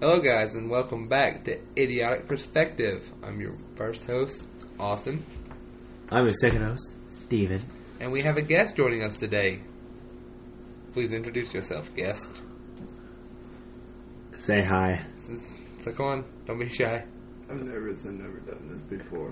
Hello, guys, and welcome back to Idiotic Perspective. I'm your first host, Austin, I'm your second host, Steven. and we have a guest joining us today. Please introduce yourself, guest. Say hi. So come on, don't be shy. I've never, I've never done this before.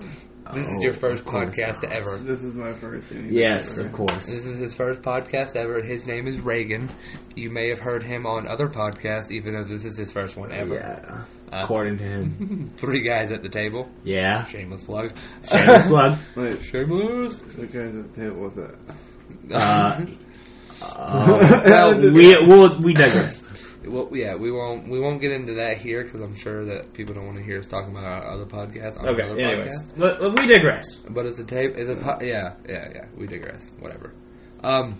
This is Oh, your first podcast not. ever. This is my first. Yes, ever. of course. This is his first podcast ever. His name is Reagan. You may have heard him on other podcasts, even though this is his first one ever. Yeah. Uh, According to him. Three guys at the table. Yeah. Shameless plugs. Shameless plug. Wait, Shameless. the guys at the table, what's that? Uh, uh, well, we we'll, we digress. Well, yeah, we won't we won't get into that here because I'm sure that people don't want to hear us talking about our other podcasts. On Okay. another Anyways, podcast. Let- let- we digress. but it's a tape. It's a po- yeah, yeah, yeah. We digress. Whatever. Um,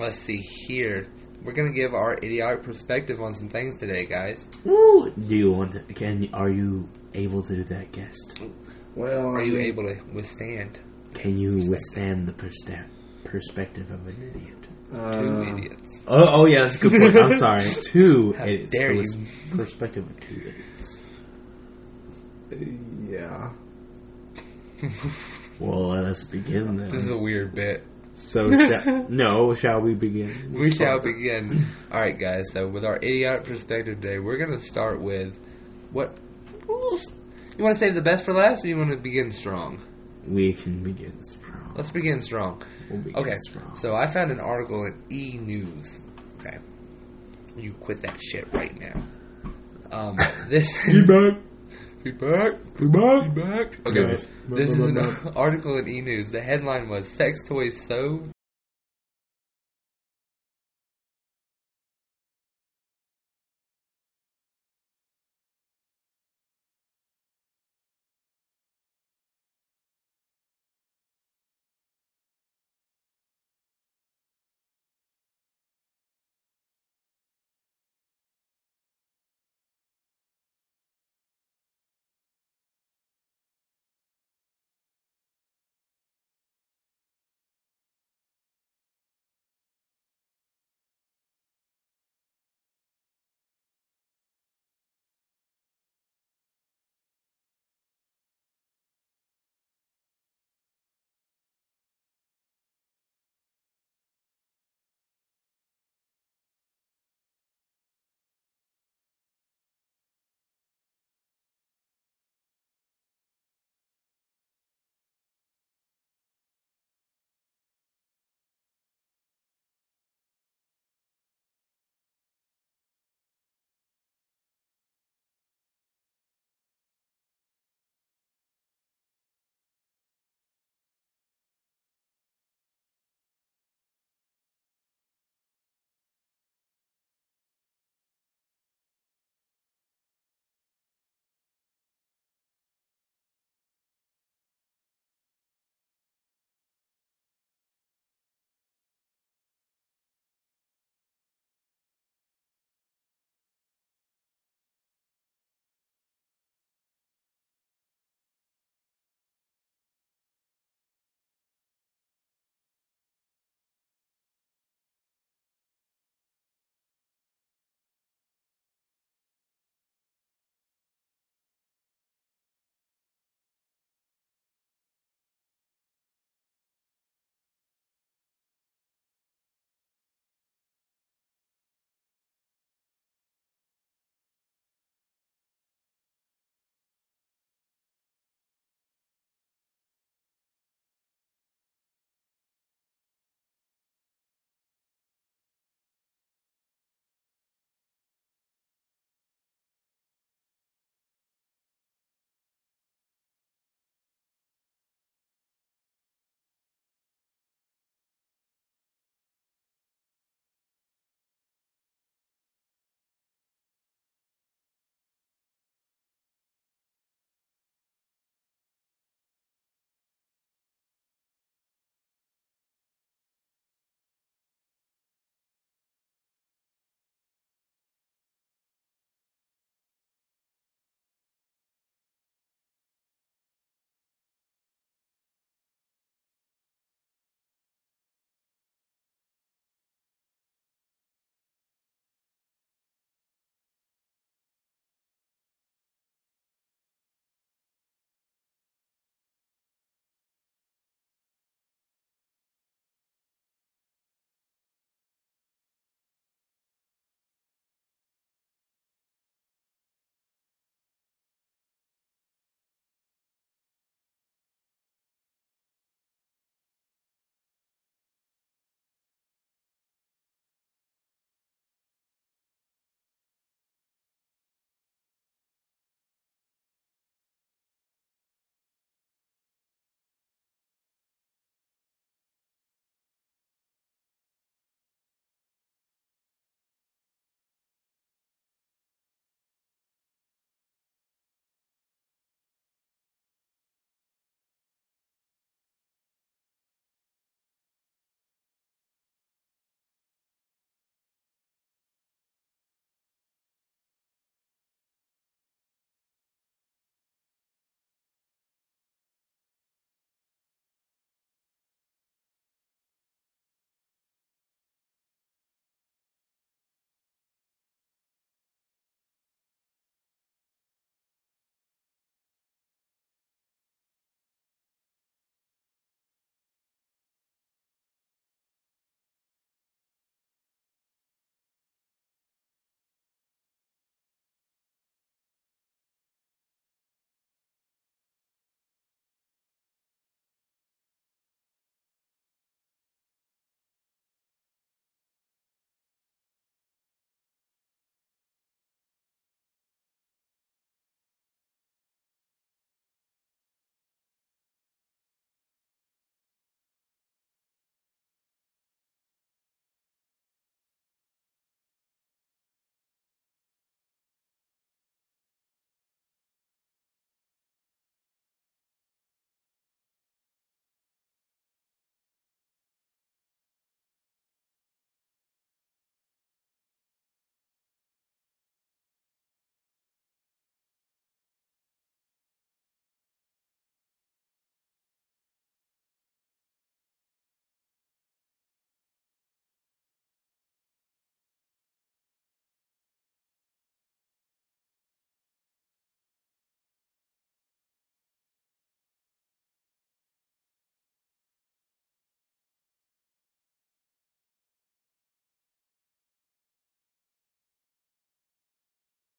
let's see here. We're gonna give our idiotic perspective on some things today, guys. Woo. Do you want to? Can are you able to do that, guest? Well, Are I you able to withstand Can you withstand the perspe- perspective of an idiot? Uh, two idiots? Oh, oh yeah, that's a good point. I'm sorry. Two How idiots. dare you. Perspective of two idiots. Yeah. Well, let us begin then. This is a weird bit. So, sha- no, shall we begin? We shall begin. All right, guys. So with our idiotic perspective today, we're gonna start with what. You want to save the best for last, or you want to begin strong? We can begin strong. Let's begin strong. We'll begin Okay, strong. so I found an article in E News. Okay, you quit that shit right now. Um, this Feedback. feedback, Feedback. feedback. Okay, this is an article in E News. The headline was "Sex Toys So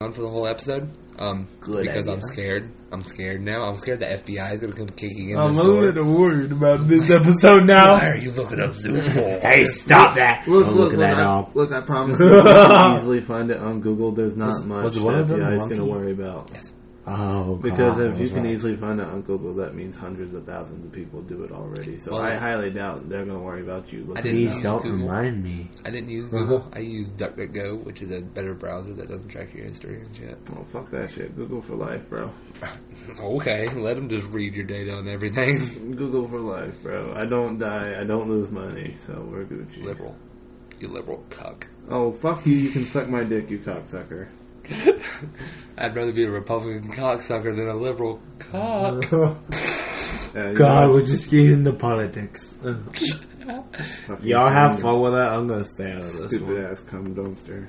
on for the whole episode. Um, Good because I'm scared. I'm scared now. I'm scared the FBI is gonna come kicking in I'm this a door. little worried about this episode now. Why are you looking up Zoom? Hey, stop that! Look, Don't look, look, look, at that I, up. look, I promise you, you can easily find it on Google. There's not Was- much was the one FBI is going to worry about. Oh, Because God, if you can right. easily find it on Google, that means hundreds of thousands of people do it already. So Well, I highly doubt they're going to worry about you. I looking didn't Please don't Google. remind me. I didn't use uh-huh. Google. I used DuckDuckGo, which is a better browser that doesn't track your history and shit. Oh, fuck that shit. Google for life, bro. Okay, let them just read your data on everything. Google for life, bro. I don't die. I don't lose money, so we're Gucci. liberal, you liberal cuck. Oh, fuck you. You can suck my dick, you cocksucker. I'd rather be a Republican cocksucker than a liberal cock. God, know, we're just getting into politics. Y'all have fun with that. I'm gonna stay out of this Stupid one. ass cum dumpster.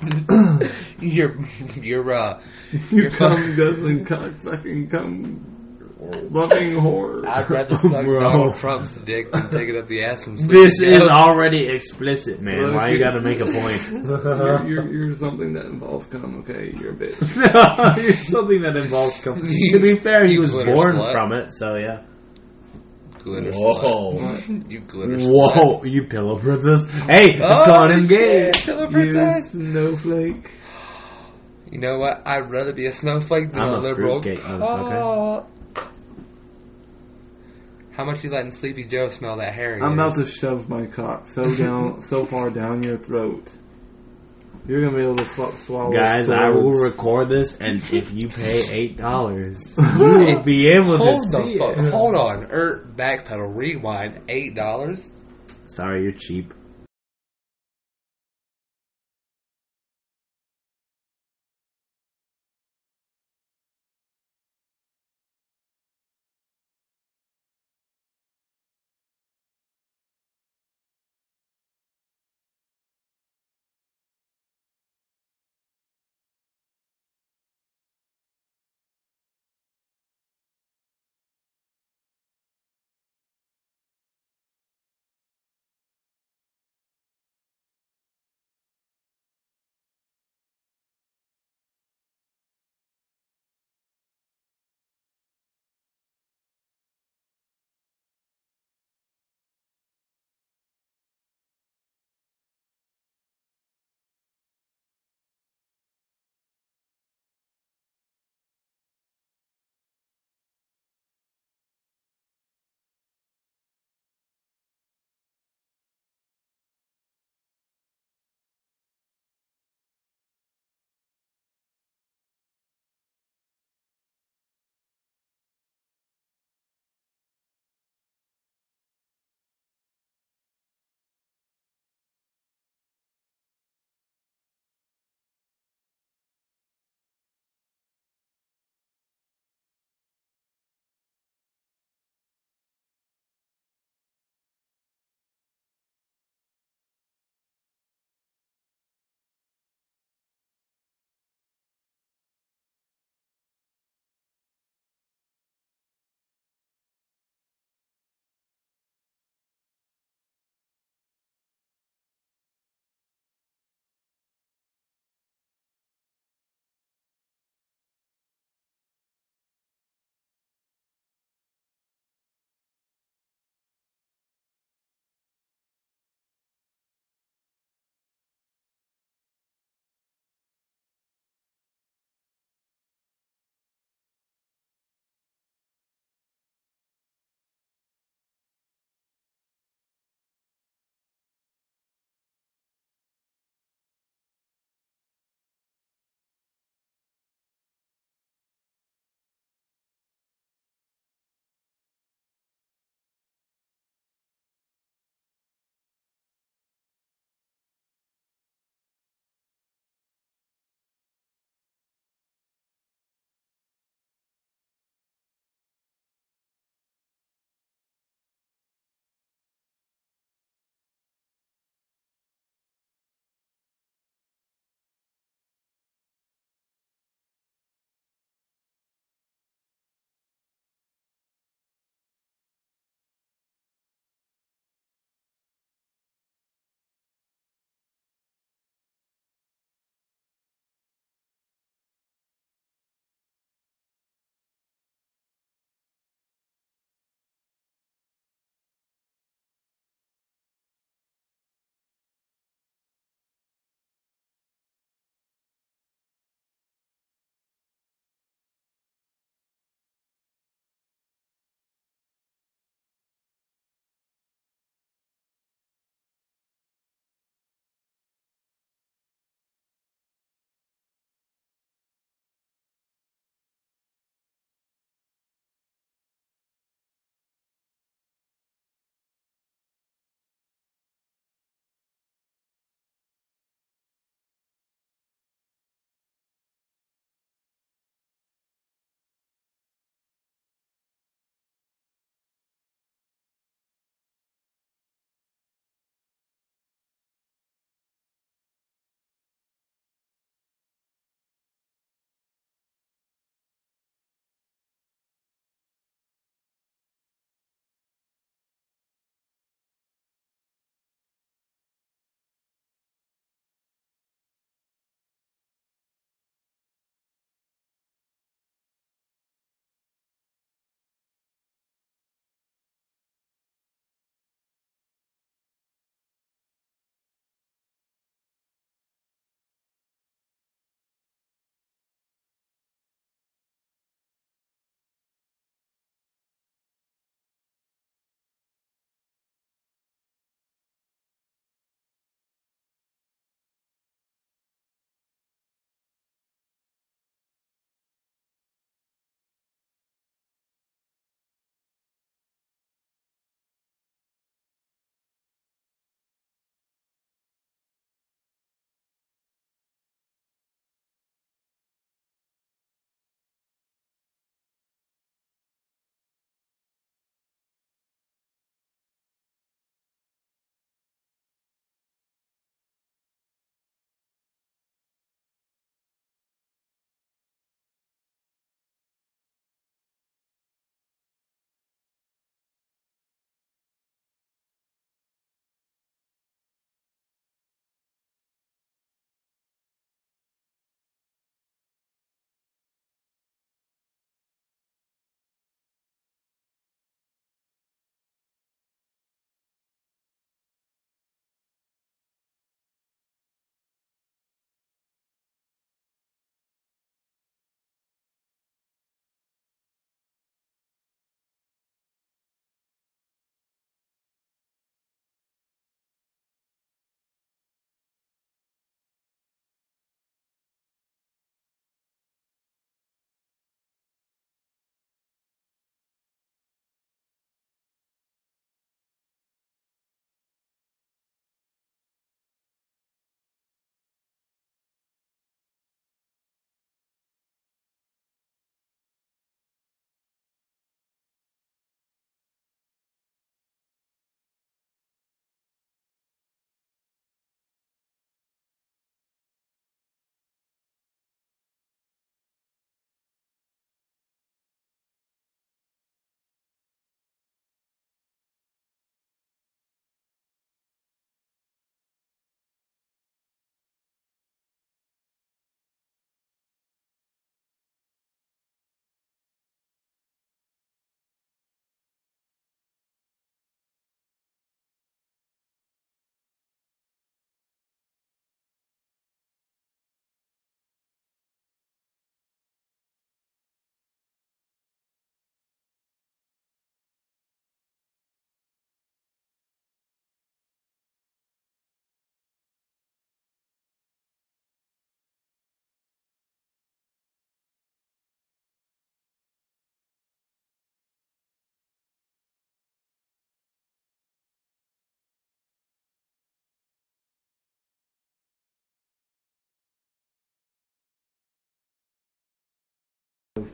you're, you're, uh, you You're cum guzzling, cocksucking, cum loving whore. I'd rather suck Bro. Donald Trump's dick than take it up the ass from This Sleepy is Joe. already explicit, man. Look, Why you you- gotta make a point? you're, you're, you're something that involves cum, okay? You're a bitch. It's something that involves com- To be fair, he was Glitter born slut. from it, so yeah. glitter Whoa. slut. You glitter slut. Whoa, you pillow princess. Hey, it's Oh, calling him gay. yeah, Pillow You princess. snowflake. You know what? I'd rather be a snowflake than I'm a a liberal. fruitcake, motherfucker. cock. How much you letting Sleepy Joe smell that hair? I'm about to shove my cock so down, so far down your throat. You're gonna be able to sw- swallow. Guys, I will record this, and if you pay eight dollars, you will be able Hold to see the fuck. it. Hold on. Er, backpedal. Rewind. Eight dollars. Sorry, you're cheap.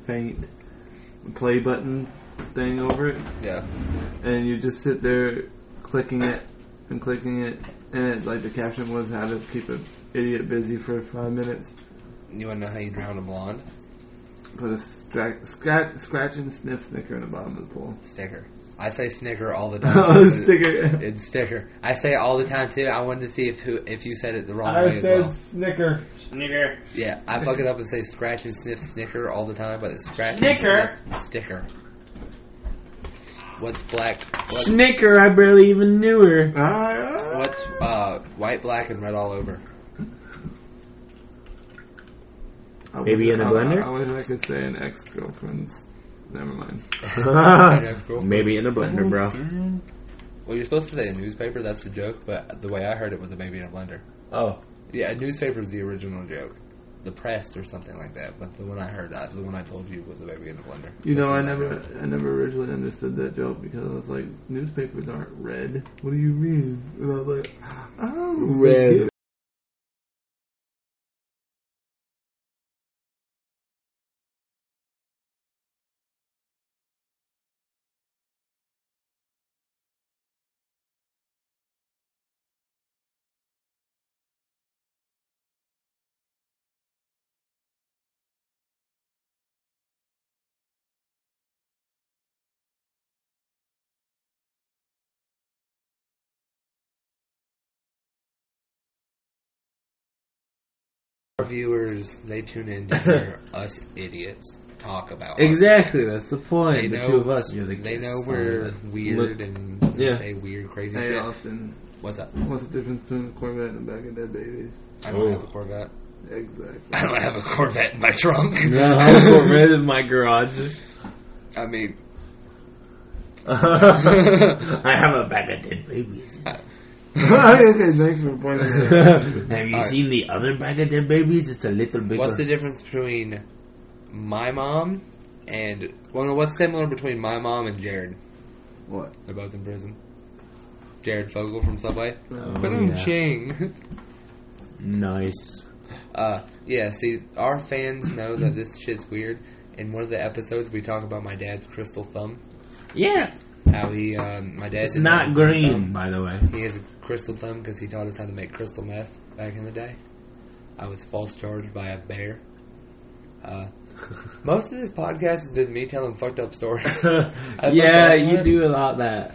Faint play button thing over it, Yeah. and you just sit there clicking it and clicking it, and it, like the caption was how to keep an idiot busy for five minutes. You want to know how you drown a blonde? Put a stra- scratch, scratch and sniff snicker in the bottom of the pool. Sticker. I say snicker all the Oh, time. sticker. It's sticker. I say it all the time too. I wanted to see if who if you said it the wrong way as well. snicker. Nigger. Yeah, I fuck it up and say scratch and sniff snicker all the time, but it's scratch Snicker? and sniff sticker. What's black? What's, Snicker, I barely even knew her. Ah, what's uh, white, black, and red all over? Maybe in a blender? I, I wish I could say an ex girlfriend's. Never mind. I. Maybe in a blender, bro. Well, you're supposed to say a newspaper. That's the joke, but the way I heard it was a baby in a blender. Oh. Yeah, a newspaper is the original joke. The press or something like that. But the one I heard, uh, the one I told you was a baby in a blender. You That's know, I never, heard. I never originally understood that joke because I was like, newspapers aren't red. What do you mean? And I was like, oh, Red. Our viewers, they tune in to hear us idiots talk about our- Exactly, that's the point. They the know- two of us, you're the They know we're weird and Yeah. say weird, crazy Hey, shit. Austin, What's up? what's the difference between a Corvette and a bag of dead babies? I don't Oh. have a oh. Corvette. Exactly. I don't have a Corvette in my trunk. No, I'm going red in my garage. I mean, I have a bag of dead babies. Uh, okay, thanks for pointing out. have you Alright. seen the other bag of dead babies? It's a little bigger. what's the difference between my mom and well, no, what's similar between my mom and Jared? What? They're both in prison. Jared Fogle from Subway. Oh, But I'm yeah. Ching. Nice. Uh, yeah. See, our fans know that this shit's weird. In one of the episodes, we talk about my dad's crystal thumb. Yeah. How he, um, my dad. It's not green, by the way. He has a crystal thumb because he taught us how to make crystal meth back in the day. I was false charged by a bear. Uh, most of this podcast has been me telling fucked up stories. Yeah, you do a lot of that.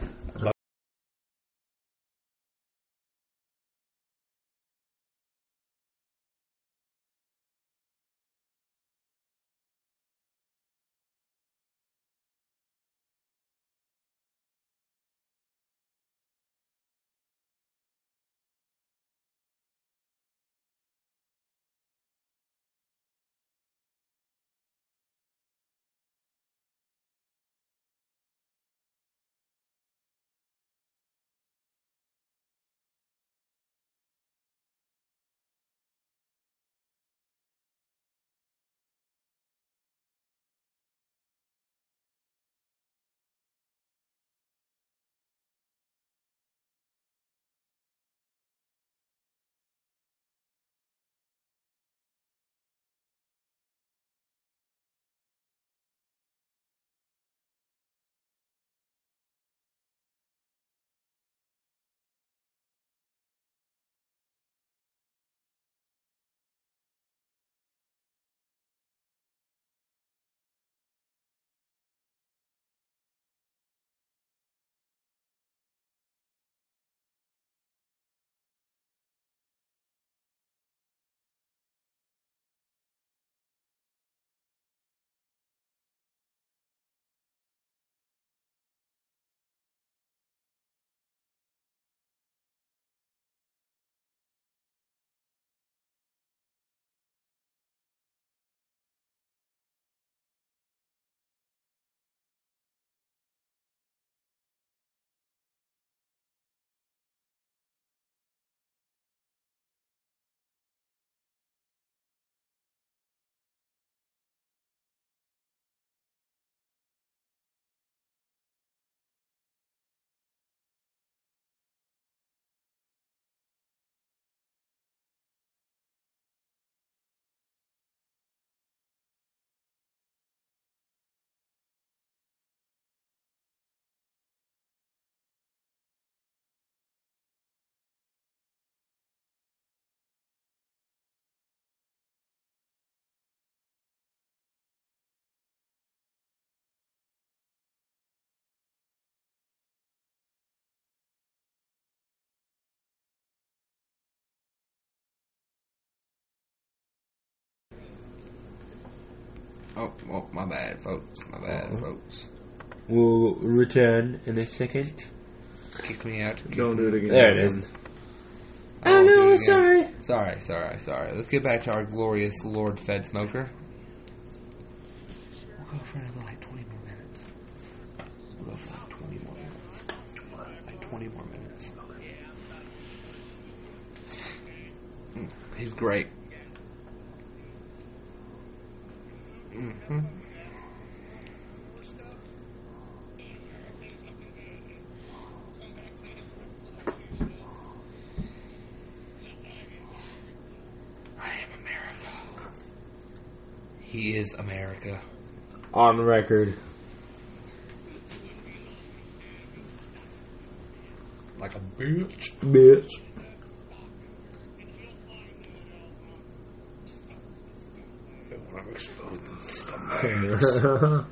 Oh, oh, my bad, folks. My bad, folks. We'll return in a second. Kick me out. Kick Don't me- do it again. There it is. I won't do sorry. Sorry, sorry, sorry. Let's get back to our glorious Lord Fed Smoker. We'll go for another like 20 more minutes. We'll go for like 20 more minutes. Like 20 more minutes. Mm, He's great. Hmm I am America. He is America. On record. Like a bitch. Bitch. 呵呵呵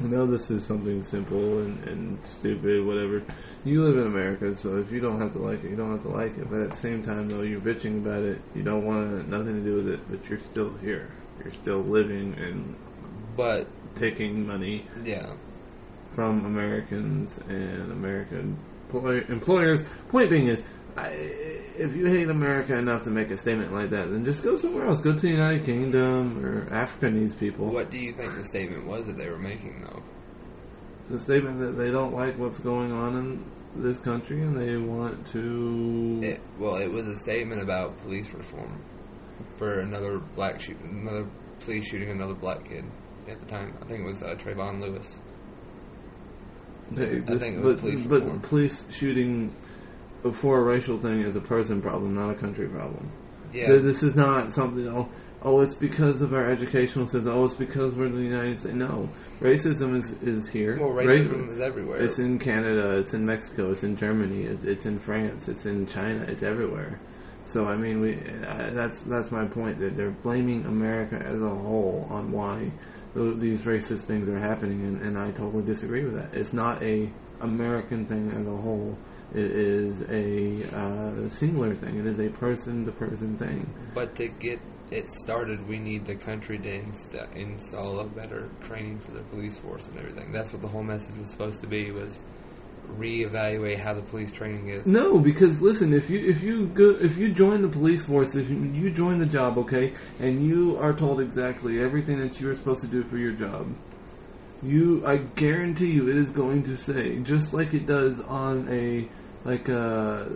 I know this is something simple and, and stupid, whatever. You live in America, so if you don't have to like it, you don't have to like it. But at the same time, though, you're bitching about it. You don't want nothing to do with it, but you're still here. You're still living and But taking money yeah, from Americans and American employ- employers. Point being is, I, if you hate America enough to make a statement like that, then just go somewhere else. Go to the United Kingdom or Africa needs people. what do you think the statement was that they were making though? The statement that they don't like what's going on in this country and they want to. It, well, it was a statement about police reform for another black shoot, another police shooting another black kid at the time. I think it was uh, Trayvon Lewis. They- I think it was but, police but reform. police shooting for a racial thing is a person problem, not a country problem. Yeah, This is not something. Oh, oh, it's because of our educational system. Oh, it's because we're in the United States. No, racism is is here. well, Ra- racism is everywhere. It's in Canada. It's in Mexico. It's in Germany. It's, it's in France. It's in China. It's everywhere. So I mean, we uh, that's that's my point that they're blaming America as a whole on why th- these racist things are happening, and, and I totally disagree with that. It's not a American thing as a whole. It is a uh, singular thing. It is a person to person thing. But to get it started, we need the country to inst- install a better training for the police force and everything. That's what the whole message was supposed to be: was reevaluate how the police training is. No, because listen, if you if you go if you join the police force, if you, you join the job, okay, and you are told exactly everything that you are supposed to do for your job, you I guarantee you it is going to say just like it does on a like a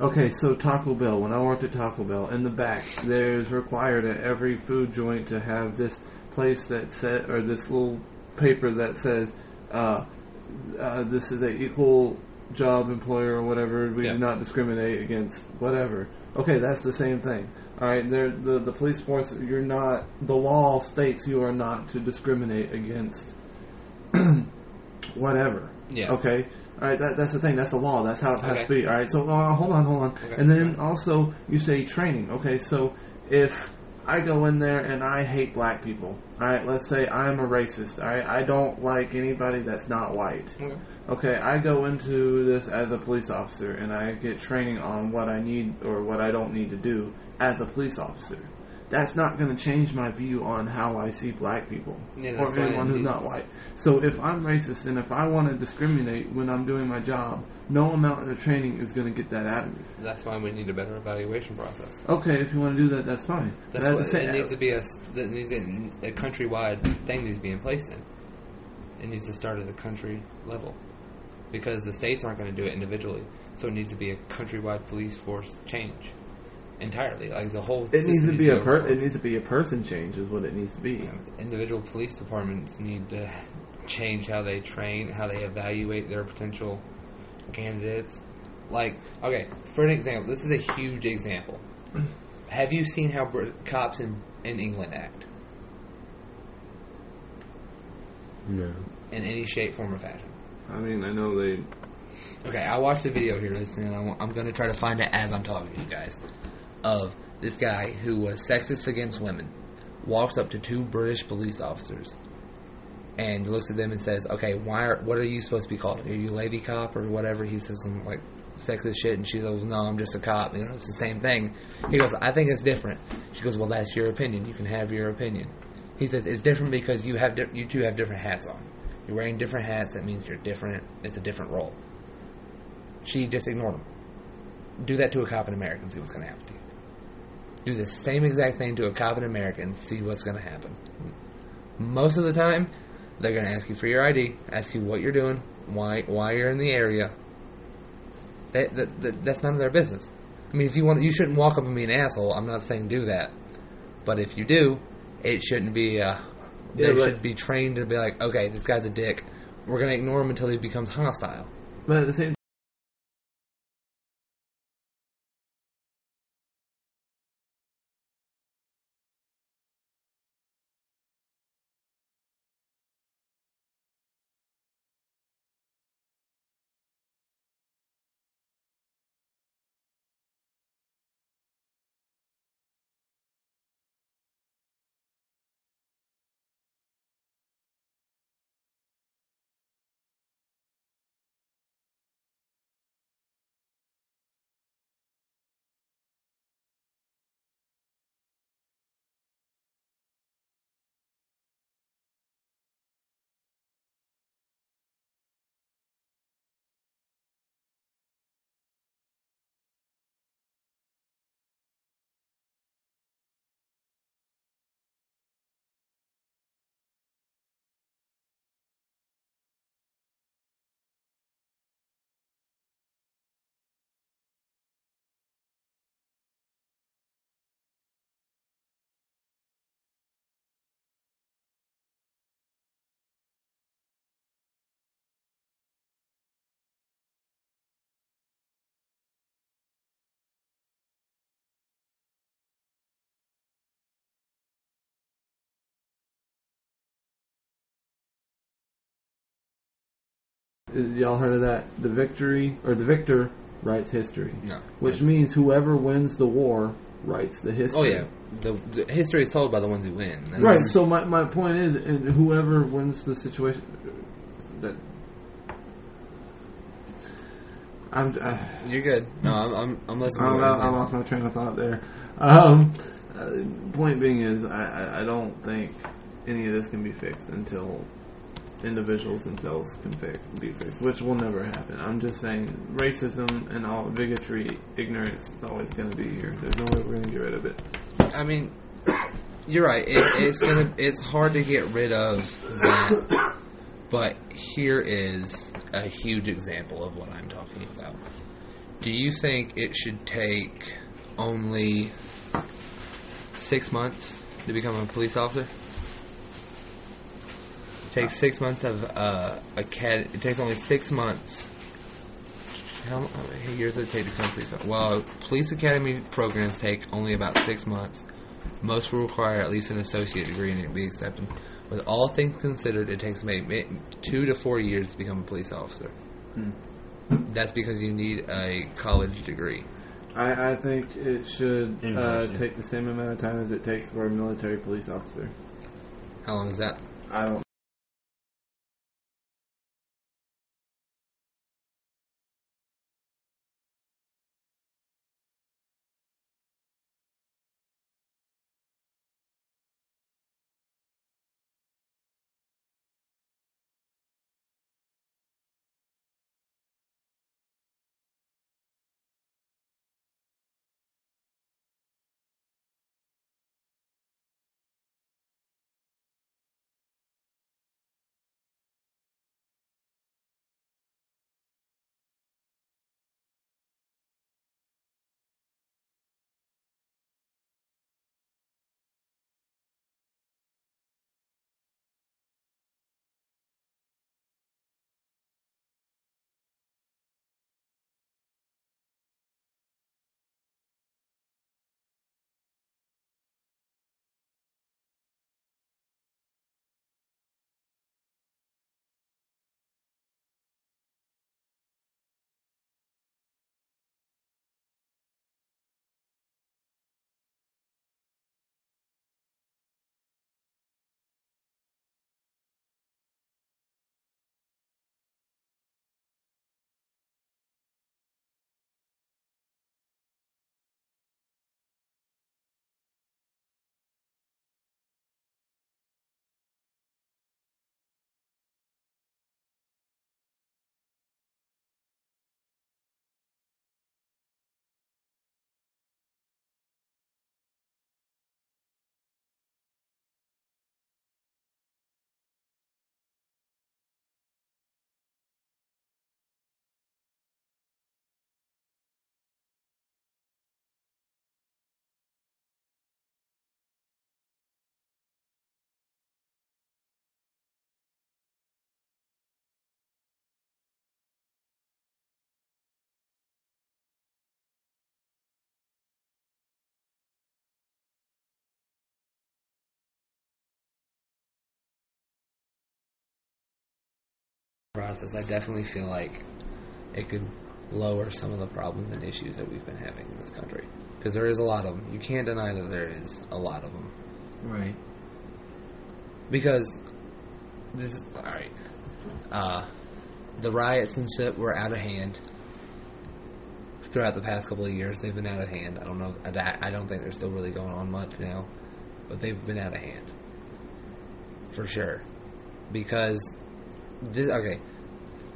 Okay, so Taco Bell. When I worked at Taco Bell, in the back, there's required at every food joint to have this place that said, or this little paper that says, uh, uh, "This is an equal job employer or whatever. We Yeah. do not discriminate against whatever." Okay, that's the same thing. All right, there, the the police force. You're not. The law states you are not to discriminate against whatever. Yeah. Okay. All right. That, that's the thing. That's the law. That's how it has Okay. to be. All right. So uh, hold on, hold on. Okay. And then also you say training. Okay. So if I go in there and I hate black people. All right. Let's say I'm a racist. All right. I don't like anybody that's not white. Okay. Okay, I go into this as a police officer and I get training on what I need or what I don't need to do as a police officer. That's not going to change my view on how I see black people Yeah, or anyone it who's not white. So if I'm racist and if I want to discriminate when I'm doing my job, no amount of training is going to get that out of me. That's why we need a better evaluation process. Okay, if you want to do that, that's fine. That's But what same- it needs to be a that needs a, a countrywide thing needs to be in place. In it needs to start at the country level because the states aren't going to do it individually. So it needs to be a countrywide police force change entirely. Like the whole. It needs to be a per- it needs to be a person change is what it needs to be. Individual police departments need to change how they train, how they evaluate their potential candidates. Like, okay, for an example, this is a huge example. Have you seen how Br- cops in in England act No. in any shape, form, or fashion? I mean, I know they Okay, I watched a video here. Listen, and I wa- I'm going to try to find it as I'm talking to you guys. Of this guy who was sexist against women, walks up to two British police officers, and looks at them and says, "Okay, why? Are, what are you supposed to be called? Are you lady cop or whatever?" He says some like sexist shit, and she goes, "No, I'm just a cop." You know, it's the same thing. He goes, "I think it's different." She goes, "Well, that's your opinion. You can have your opinion." He says, "It's different because you have di- you two have different hats on. You're wearing different hats. That means you're different. It's a different role." She just ignored him. Do that to a cop in America and see what's going to happen to you. Do the same exact thing to a cop in America and see what's going to happen. Most of the time, they're going to ask you for your ID, ask you what you're doing, why why you're in the area. That, that, that that's none of their business. I mean, if you want, you shouldn't walk up and be an asshole. I'm not saying do that, but if you do, it shouldn't be. Uh, they Yeah, should be trained to be like, okay, this guy's a dick. We're going to ignore him until he becomes hostile. but at the same Y'all heard of that? The victory or the victor writes history, No. which means whoever wins the war writes the history. Oh yeah, the, the history is told by the ones who win. Right. So my, my point is, and whoever wins the situation, that I'm. Uh, You're good. No, I'm I'm, I'm listening. I, to what you're I lost my train of thought there. Um, uh, point being is, I, I, I don't think any of this can be fixed until individuals themselves can be fixed, which will never happen. I'm just saying, racism and all bigotry, ignorance is always going to be here. There's no way we're going to get rid of it. I mean, you're right. It, it's gonna. It's hard to get rid of that. But here is a huge example of what I'm talking about. Do you think it should take only six months to become a police officer? It takes six months of uh, acad. It takes only six months. How, how many years does it take to become a police officer? Well, police academy programs take only about six months. Most will require at least an associate degree and be accepted. With all things considered, it takes maybe two to four years to become a police officer. That's because you need a college degree. I, I think it should uh, take the same amount of time as it takes for a military police officer. How long is that? I don't. Process. I definitely feel like it could lower some of the problems and issues that we've been having in this country. Because there is a lot of them. You can't deny that there is a lot of them. Right. because this is all right. Uh, the riots and shit were out of hand throughout the past couple of years. They've been out of hand. I don't know. I, I don't think they're still really going on much now, but they've been out of hand for sure. Because this okay.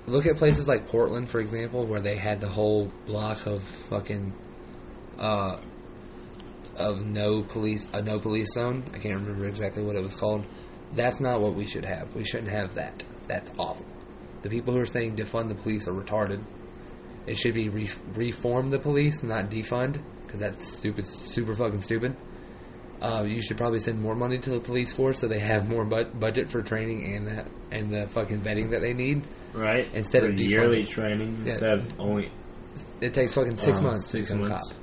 Look at places like Portland, for example, where they had the whole block of fucking uh, of no police a no police zone. I can't remember exactly what it was called. That's not what we should have. We shouldn't have that. That's awful. The people who are saying defund the police are retarded. It should be re- reform the police, not defund, because that's stupid, super fucking stupid. Uh, you should probably send more money to the police force so they have more bu- budget for training and that and the fucking vetting that they need. Right. Instead For of yearly defunding. training Yeah. instead of only It takes fucking six uh, months Six to become months. a cop.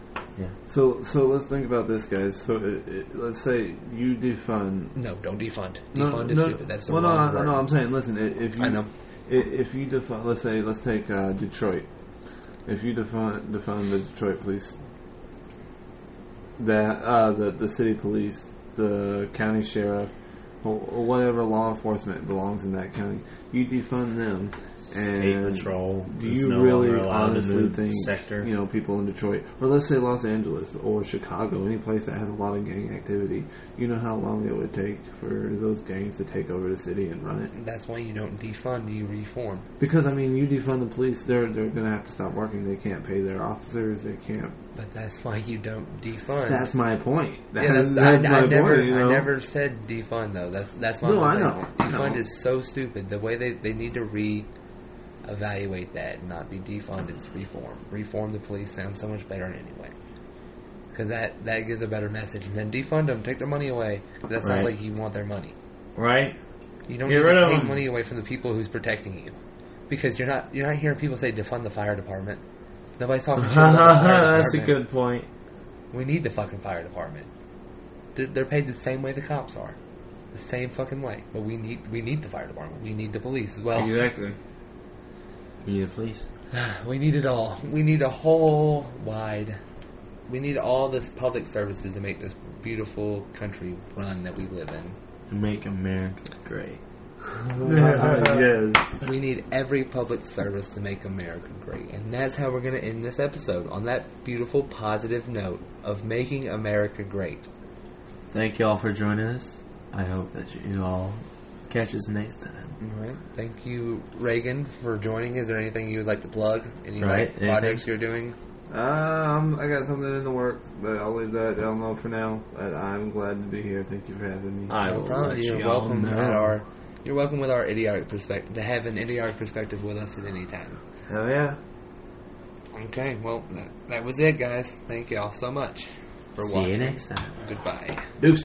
So, so let's think about this, guys. So, it, it, let's say you defund. No, don't defund. No, Defund is no, stupid. That's the well, wrong no, no, word. no. I'm saying, listen. i- If you, I know. if you define, let's say, let's take uh, Detroit. If you defund define the Detroit police, that uh, the the city police, the county sheriff, or, whatever law enforcement belongs in that county, you defund them. State And patrol. do you no really longer to honestly move think sector? you know people in Detroit, or let's say Los Angeles or Chicago, any place that has a lot of gang activity? You know how long it would take for those gangs to take over the city and run it? That's why you don't defund, you reform. Because I mean, you defund the police, they're they're gonna have to stop working. They can't pay their officers. They can't. But that's why you don't defund. That's my point. That- yeah, that's, that's I, my I never, point. You know? I never said defund though. That's that's my No, whole I thing. know, I Defund know. is so stupid. The way they they need to re evaluate that, and not be defunded, It's reform. Reform the police sounds so much better anyway. Because that that gives a better message. And then defund them, take their money away. That sounds Right. like you want their money. right? You don't Get need to take money away from the people who's protecting you. Because you're not you're not hearing people say defund the fire department. Nobody's talking shit about the fire That's a good point. We need the fucking fire department. They're, they're paid the same way the cops are, the same fucking way. But we need we need the fire department. We need the police as well. Exactly. You need a police. We need it all. We need a whole wide. We need all this public services to make this beautiful country run that we live in. To make America great. yes. We need every public service to make America great. And that's how we're going to end this episode on that beautiful positive note of making America great. Thank you all for joining us. I hope that you all catch us next time. All right. Thank you, Reagan, for joining. Is there anything you would like to plug? Any Right, like, anything? projects you're doing? Um, I got something in the works, but I'll leave that down low for now. But I'm glad to be here. Thank you for having me. I no will problem. You're you welcome know. at our. You're welcome with our idiotic perspective to have an idiotic perspective with us at any time. Hell yeah. Okay. Well, that, that was it, guys. Thank you all so much for See watching. you next time. Goodbye. Deuce.